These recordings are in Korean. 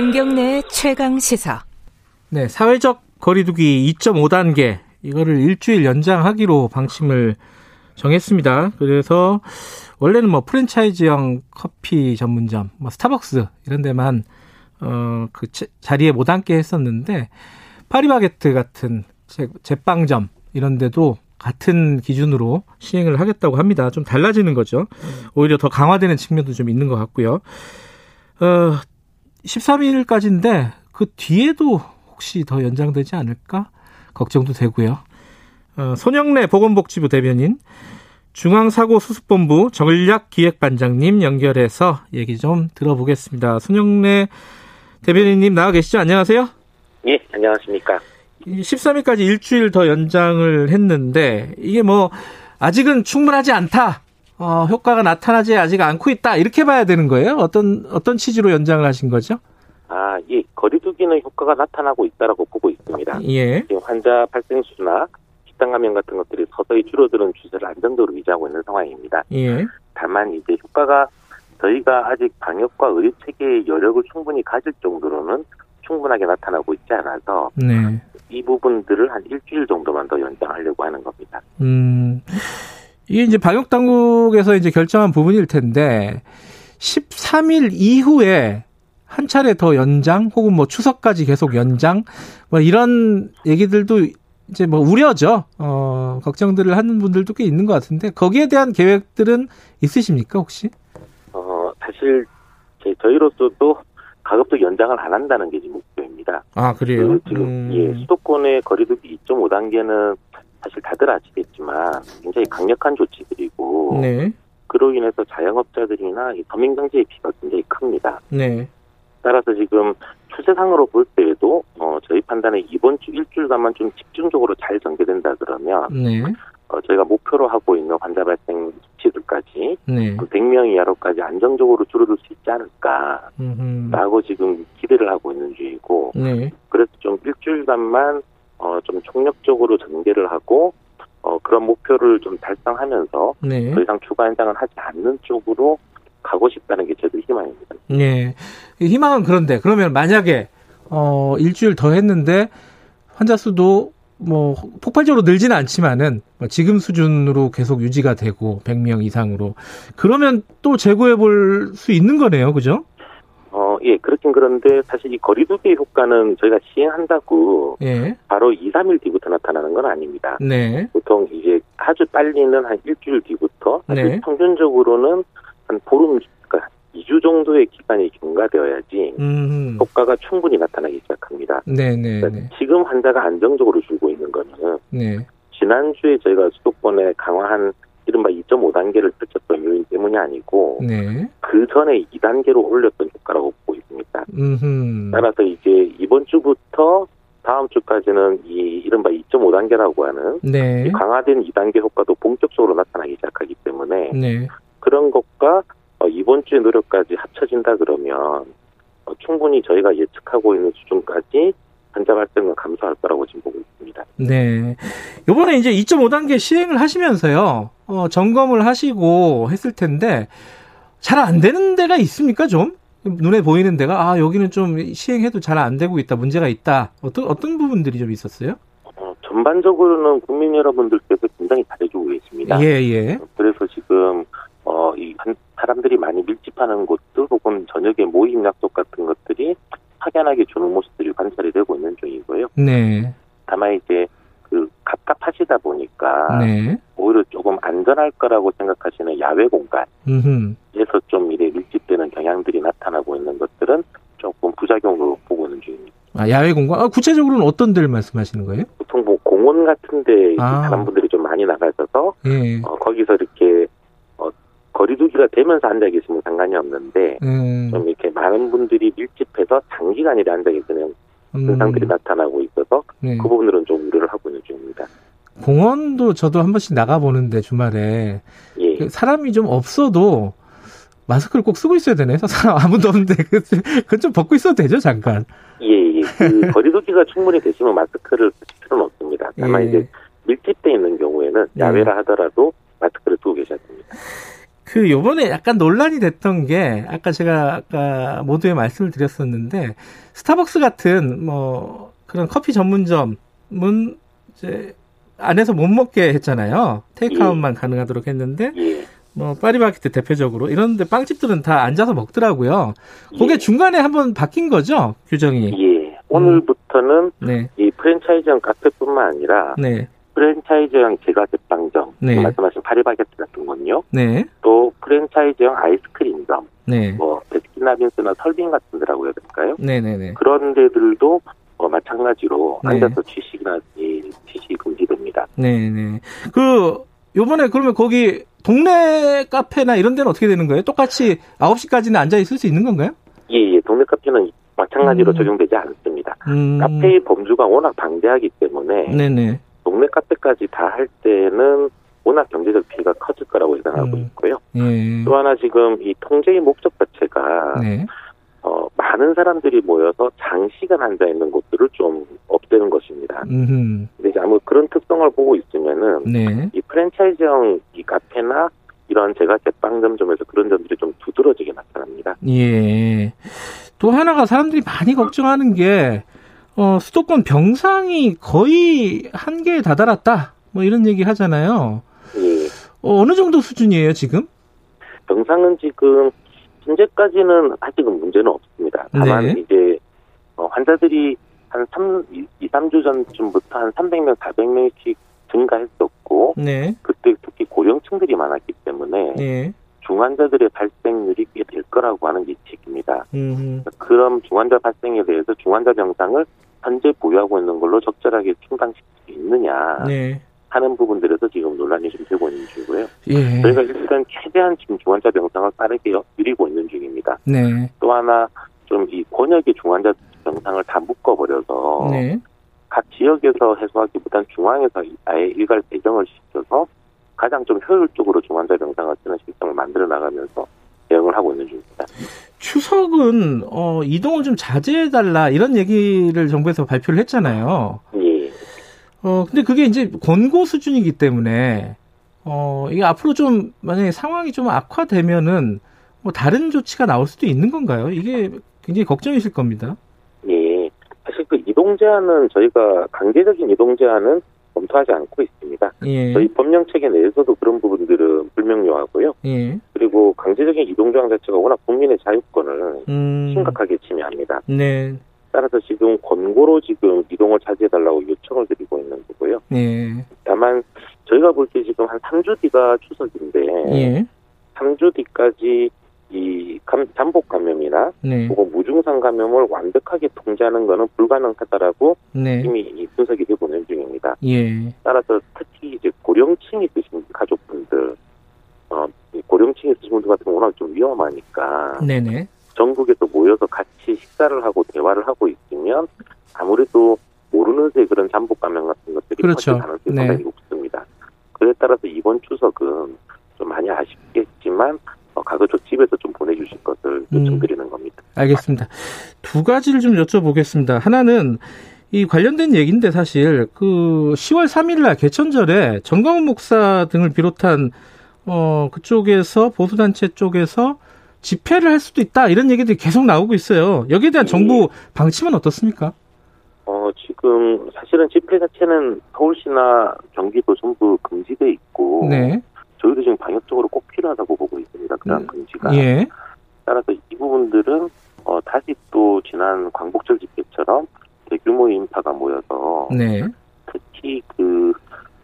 김경래 최강 시사. 네, 사회적 거리두기 2.5단계 이거를 일주일 연장하기로 방침을 정했습니다. 그래서 원래는 뭐 프랜차이즈형 커피 전문점, 뭐 스타벅스 이런 데만 어그 자리에 못 앉게 했었는데 파리바게트 같은 제빵점 이런 데도 같은 기준으로 시행을 하겠다고 합니다. 좀 달라지는 거죠. 오히려 더 강화되는 측면도 좀 있는 것 같고요. 어, 13일까지인데 그 뒤에도 혹시 더 연장되지 않을까 걱정도 되고요. 어, 손영래 보건복지부 대변인 중앙사고수습본부 전략기획반장님 연결해서 얘기 좀 들어보겠습니다. 손영래 대변인님 나와 계시죠? 안녕하세요. 예, 안녕하십니까. 13일까지 일주일 더 연장을 했는데 이게 뭐 아직은 충분하지 않다. 어, 효과가 나타나지 아직 않고 있다. 이렇게 봐야 되는 거예요? 어떤 어떤 취지로 연장을 하신 거죠? 아, 예. 거리두기는 효과가 나타나고 있다라고 보고 있습니다. 예. 지금 환자 발생 수나 식당 감염 같은 것들이 서서히 줄어드는 추세를 안정적으로 유지하고 있는 상황입니다. 예. 다만 이제 효과가 저희가 아직 방역과 의료 체계의 여력을 충분히 가질 정도로는 충분하게 나타나고 있지 않아서 네. 이 부분들을 한 일주일 정도만 더 연장하려고 하는 겁니다. 음. 이게 이제 방역 당국에서 이제 결정한 부분일 텐데 13일 이후에 한 차례 더 연장 혹은 뭐 추석까지 계속 연장 뭐 이런 얘기들도 이제 뭐 우려죠. 어, 걱정들을 하는 분들도 꽤 있는 것 같은데 거기에 대한 계획들은 있으십니까 혹시? 어, 사실 저희로서도 가급적 연장을 안 한다는 게 지금 목표입니다. 아, 그래요? 그 지금, 음. 예, 수도권의 거리두기 2.5단계는 사실 다들 아시겠지만 굉장히 강력한 조치들이고. 네. 그로 인해서 자영업자들이나 서민 경제의 피가 굉장히 큽니다. 네. 따라서 지금 추세상으로 볼 때에도 어, 저희 판단에 이번 주 일주일간만 좀 집중적으로 잘 전개된다 그러면 네. 어, 저희가 목표로 하고 있는 환자 발생 수치들까지 네. 100명 이하로까지 안정적으로 줄어들 수 있지 않을까라고 음흠. 지금 기대를 하고 있는 중이고 네. 그래서 좀 일주일간만 어, 좀 총력적으로 전개를 하고 어, 그런 목표를 좀 달성하면서 네. 더 이상 추가 연장을 하지 않는 쪽으로 가고 싶다는 게 저도 희망입니다. 네. 희망은 그런데 그러면 만약에 어 일주일 더 했는데 환자 수도 뭐 폭발적으로 늘지는 않지만은 뭐 지금 수준으로 계속 유지가 되고 100명 이상으로 그러면 또 재고해 볼 수 있는 거네요. 그죠? 어, 예, 그렇긴 그런데 사실 이 거리두기 효과는 저희가 시행한다고 예. 바로 2, 3일 뒤부터 나타나는 건 아닙니다. 네. 보통 이제 아주 빨리는 한 일주일 뒤부터 네. 평균적으로는 한 보름, 그러니까 2주 정도의 기간이 경과되어야지 음. 효과가 충분히 나타나기 시작합니다. 네, 네, 그러니까 네. 지금 환자가 안정적으로 줄고 있는 거는 네. 지난주에 저희가 수도권에 강화한 이른바 2.5단계를 펼쳤던 요인 때문이 아니고 네. 그 전에 2단계로 올렸던 효과라고 따라서 이제 이번 주부터 다음 주까지는 이 이른바 2.5 단계라고 하는 네. 이 강화된 2단계 효과도 본격적으로 나타나기 시작하기 때문에 네. 그런 것과 어, 이번 주의 노력까지 합쳐진다 그러면 어, 충분히 저희가 예측하고 있는 수준까지 환자 발생을 감소할 거라고 지금 보고 있습니다. 네. 요번에 이제 2.5단계 시행을 하시면서요, 어, 점검을 하시고 했을 텐데, 잘 안 되는 데가 있습니까, 좀? 눈에 보이는 데가, 아, 여기는 좀 시행해도 잘 안 되고 있다, 문제가 있다. 어떤, 어떤 부분들이 좀 있었어요? 어, 전반적으로는 국민 여러분들께서 굉장히 잘해주고 계십니다. 예, 예. 그래서 지금 어, 이 한- 사람들이 많이 밀집하는 곳들 혹은 저녁에 모임 약속 같은 것들이 확연하게 주는 모습들이 관찰이 되고 있는 중이고요. 네. 다만 이제 그 갑갑하시다 보니까 네. 오히려 조금 안전할 거라고 생각하시는 야외 공간에서 음좀 이래 밀집되는 경향들이 나타나고 것들은 조금 부작용으로 보고 있는 중입니다. 아, 야외 공간? 아, 구체적으로는 어떤 데를 말씀하시는 거예요? 보통 뭐 공원 같은 데 아. 사람분들이 좀 많이 나가 있어서 예. 어, 거기서 이렇게 어, 거리두기가 되면서 앉아 계시면 상관이 없는데 음, 좀 이렇게 많은 분들이 밀집해서 장기간 이래 앉아 계시는 음, 나타나고 있어서 네. 그 부분들은 좀 우려를 하고 있는 중입니다. 공원도 저도 한 번씩 나가보는데, 주말에. 예. 그 사람이 좀 없어도 마스크를 꼭 쓰고 있어야 되네. 사람 아무도 없는데 그- 그건 좀 벗고 있어도 되죠 잠깐. 예, 예. 그 거리두기가 충분히 되시면 마스크를 쓰실 필요는 없습니다. 다만 예. 이제 밀집돼 있는 경우에는 야외라 하더라도 마스크를 쓰고 계셔야 됩니다. 그 요번에 약간 논란이 됐던 게 아까 제가 아까 모두에 말씀을 드렸었는데 스타벅스 같은 뭐 그런 커피 전문점은 이제 안에서 못 먹게 했잖아요. 테이크아웃만 가능하도록 했는데 예. 뭐 파리바게트 대표적으로 이런데 빵집들은 다 앉아서 먹더라고요. 그게 예. 중간에 한번 바뀐 거죠 규정이. 예. 오늘부터는 네, 이 프랜차이즈형 카페뿐만 아니라 네, 프랜차이즈형 제과 제빵점, 네. 말씀하신 파리바게트 같은 건요. 네, 또 프랜차이즈형 아이스크림점, 네, 뭐 베스킨라빈스나 설빙 같은 데라고 해야 될까요? 네, 네, 네. 그런 데들도 어, 마찬가지로 네. 앉아서 취식이나 이 취식 금지됩니다. 네, 네. 그 요번에 그러면 거기 동네 카페나 이런 데는 어떻게 되는 거예요? 똑같이 9시까지는 앉아 있을 수 있는 건가요? 예, 예. 동네 카페는 마찬가지로 음. 적용되지 않습니다. 음. 카페의 범주가 워낙 방대하기 때문에 네, 네. 동네 카페까지 다 할 때는 워낙 경제적 피해가 커질 거라고 예상하고 음. 있고요. 예. 또 하나 지금 이 통제의 목적 자체가 네. 어, 많은 사람들이 모여서 장시간 앉아 있는 곳들을 좀 없애는 것입니다. 음. 근데 이제 아무 그런 특성을 보고 있으면은 네. 이 프랜차이즈형 이 카페나 이런 제가 제빵점점에서 그런 점들이 좀 두드러지게 나타납니다. 예. 또 하나가 사람들이 많이 걱정하는 게 어, 수도권 병상이 거의 한계에 다다랐다. 뭐 이런 얘기 하잖아요. 예. 어, 어느 정도 수준이에요, 지금? 병상은 지금 현재까지는 아직은 문제는 없습니다. 다만 네. 이제 어, 환자들이 한 3, 2, 3주 전쯤부터 한 300명, 400명씩 증가했었고 네. 그때 특히 고령층들이 많았기 때문에 예. 중환자들의 발생률이 꽤 될 거라고 하는 예측입니다. 음. 그럼 중환자 발생에 대해서 중환자 병상을 현재 보유하고 있는 걸로 적절하게 충당시킬 수 있느냐 네. 하는 부분들에서 지금 논란이 좀 되고 있는 중이고요. 예. 저희가 일단 최대한 지금 중환자 병상을 빠르게 늘리고 있는 중입니다. 네. 또 하나 좀 이 권역의 중환자 병상을 다 묶어버려서 네. 각 지역에서 해소하기보단 중앙에서 아예 일괄 배정을 시켜서 가장 좀 효율적으로 중환자 병상을 쓰는 시스템을 만들어 나가면서 대응을 하고 있는 중입니다. 추석은 어, 이동을 좀 자제해 달라 이런 얘기를 정부에서 발표를 했잖아요. 예. 어, 근데 그게 이제 권고 수준이기 때문에 어, 이게 앞으로 좀 만약에 상황이 좀 악화되면은 뭐 다른 조치가 나올 수도 있는 건가요? 이게 굉장히 걱정이실 겁니다. 예. 이동 제한은 저희가 강제적인 이동 제한은 검토하지 않고 있습니다. 예. 저희 법령 체계 내에서도 그런 부분들은 불명료하고요. 예. 그리고 강제적인 이동 조항 자체가 워낙 국민의 자유권을 음. 심각하게 침해합니다. 네. 따라서 지금 권고로 지금 이동을 자제해달라고 요청을 드리고 있는 거고요. 예. 다만 저희가 볼 때 지금 한 3주 뒤가 추석인데 예. 3주 뒤까지 이 감- 잠복 감염이나 네. 혹은 무증상 감염을 완벽하게 통제하는 것은 불가능하다라고 네. 이미 이 분석이 되고 있는 중입니다. 예. 따라서 특히 이제 고령층이 있으신 가족분들, 어, 이 고령층이 있으신 분들 같은 경우는 좀 위험하니까 네네. 전국에서 모여서 같이 식사를 하고 대화를 하고 있으면 아무래도 모르는 새 그런 잠복 감염 같은 것들이 그렇죠. 가능성이 네. 상당히 높습니다. 그에 따라서 이번 추석은 좀 많이 아쉽겠지만 어, 가급적 집에서 좀 보내주실 음. 요청드리는 겁니다. 알겠습니다. 두 가지를 좀 여쭤보겠습니다. 하나는 이 관련된 얘기인데 사실 그 10월 3일 날 개천절에 정광훈 목사 등을 비롯한 어 그쪽에서 보수 단체 쪽에서 집회를 할 수도 있다 이런 얘기들이 계속 나오고 있어요. 여기에 대한 정부 방침은 어떻습니까? 어, 지금 사실은 집회 자체는 서울시나 경기도 전부 금지돼 있고 네. 저희도 지금 방역적으로 꼭 필요하다고 보고 있습니다. 그런 음, 금지가. 예. 따라서 이 부분들은 어, 다시 또 지난 광복절 집회처럼 대규모 인파가 모여서 네. 특히 그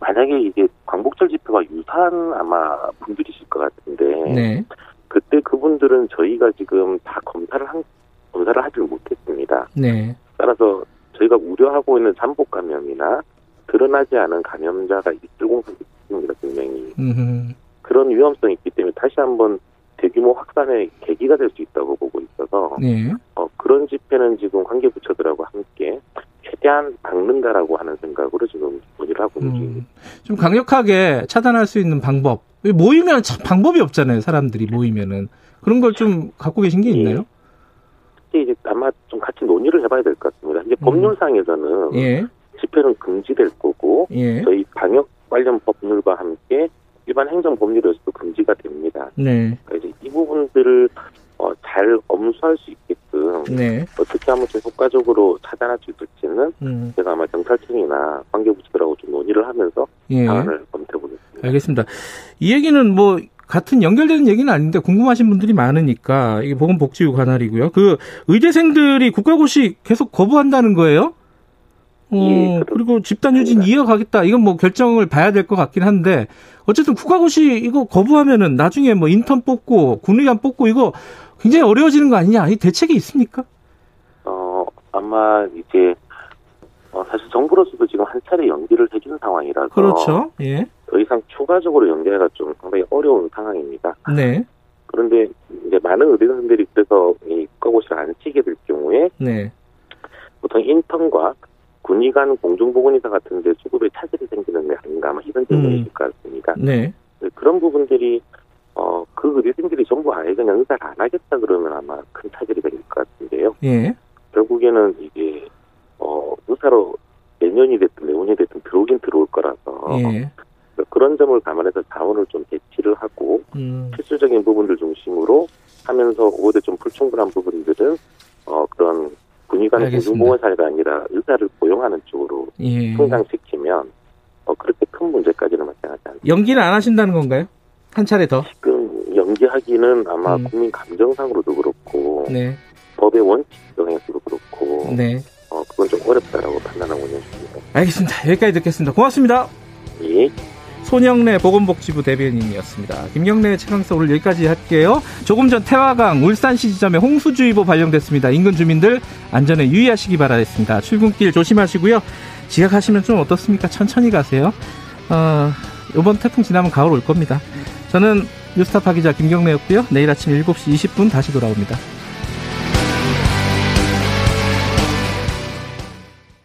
만약에 이게 광복절 집회가 유사한 아마 분들이실 것 같은데 네. 그때 그분들은 저희가 지금 다 검사를 한 검사를 하지 못했습니다. 네. 따라서 저희가 우려하고 있는 잠복 감염이나 드러나지 않은 감염자가 있을 공산이 있습니다, 분명히. 음. 그런 위험성이 있기 때문에 다시 한번 대규모 확산의 계기가 될 수 있다고 보고 있어서 네. 어, 그런 집회는 지금 관계부처들하고 함께 최대한 막는다라고 하는 생각으로 지금 논의를 하고 있는 중입니다. 음. 좀 강력하게 차단할 수 있는 방법. 모이면 참 방법이 없잖아요. 사람들이 모이면은. 그런 걸 좀 갖고 계신 게 있나요? 특히 이제 아마 좀 같이 논의를 해봐야 될 것 같습니다. 이제 법률상에서는 예. 집회는 금지될 거고 예. 저희 방역 관련 법률과 함께 일반 행정 법률에서도 금지가 됩니다. 네. 그러니까 이제 이 부분들을 어, 잘 엄수할 수 있게끔 네. 어떻게 하면 좀 효과적으로 차단할 수 있을지는 음. 제가 아마 경찰청이나 관계부처들하고 좀 논의를 하면서 예. 방안을 검토해 보겠습니다. 알겠습니다. 이 얘기는 뭐 같은 연결되는 얘기는 아닌데 궁금하신 분들이 많으니까 이게 보건복지부 관할이고요. 그 의대생들이 국가고시 계속 거부한다는 거예요? 어, 예, 그리고 집단 유진 이어가겠다. 이건 뭐 결정을 봐야 될 것 같긴 한데 어쨌든 국가고시 이거 거부하면은 나중에 뭐 인턴 뽑고 군의관 뽑고 이거 굉장히 어려워지는 거 아니냐? 이 대책이 있습니까? 어, 아마 이제 어, 사실 정부로서도 지금 한 차례 연기를 해준 상황이라서 그렇죠. 예. 더 이상 추가적으로 연기가 좀 상당히 어려운 상황입니다. 네. 그런데 이제 많은 의대생들이 그래서 이 국가고시를 안 치게 될 경우에 네. 보통 인턴과 군의관 공중보건의사 같은 데 수급에 차질이 생기는 게 아닌가 아마 이런 질문이 음. 있을 것 같습니다. 네. 네, 그런 부분들이 어, 그 의대생들이 전부 아예 그냥 의사를 안 하겠다 그러면 아마 큰 차질이 생길 것 같은데요. 예. 결국에는 이게 어, 의사로 내년이 됐든 내후년이 됐든 들어오긴 들어올 거라서 예. 그런 점을 감안해서 자원을 좀 배치를 하고 음. 필수적인 부분들 중심으로 하면서 오히려 좀 불충분한 부분들은 어, 그런 군의관 알겠습니다. 공중보건사가 아니라 의사를 고용하는 쪽으로 예. 성장시키면 어, 그렇게 큰 문제까지는 발생하지 않습니다. 연기는 안 하신다는 건가요? 한 차례 더. 지금 연기하기는 아마 음. 국민 감정상으로도 그렇고 네. 법의 원칙 정에서도 그렇고 네. 어, 그건 좀 어렵다라고 판단하고 있는 중입니다. 알겠습니다. 여기까지 듣겠습니다. 고맙습니다. 예. 손영래 보건복지부 대변인이었습니다. 김경래 최강사 오늘 여기까지 할게요. 조금 전 태화강 울산시 지점에 홍수주의보 발령됐습니다. 인근 주민들 안전에 유의하시기 바라겠습니다. 출근길 조심하시고요. 지각하시면 좀 어떻습니까? 천천히 가세요. 어, 이번 태풍 지나면 가을 올 겁니다. 저는 뉴스타파 기자 김경래였고요. 내일 아침 7시 20분 다시 돌아옵니다.